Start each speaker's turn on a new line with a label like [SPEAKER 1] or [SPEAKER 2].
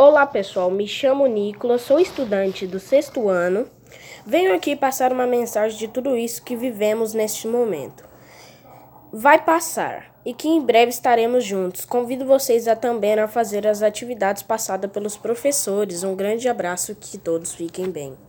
[SPEAKER 1] Olá pessoal, me chamo Nicolas, sou estudante do sexto ano. Venho aqui passar uma mensagem de tudo isso que vivemos neste momento. Vai passar e que em breve estaremos juntos. Convido vocês a também a fazer as atividades passadas pelos professores. Um grande abraço, que todos fiquem bem.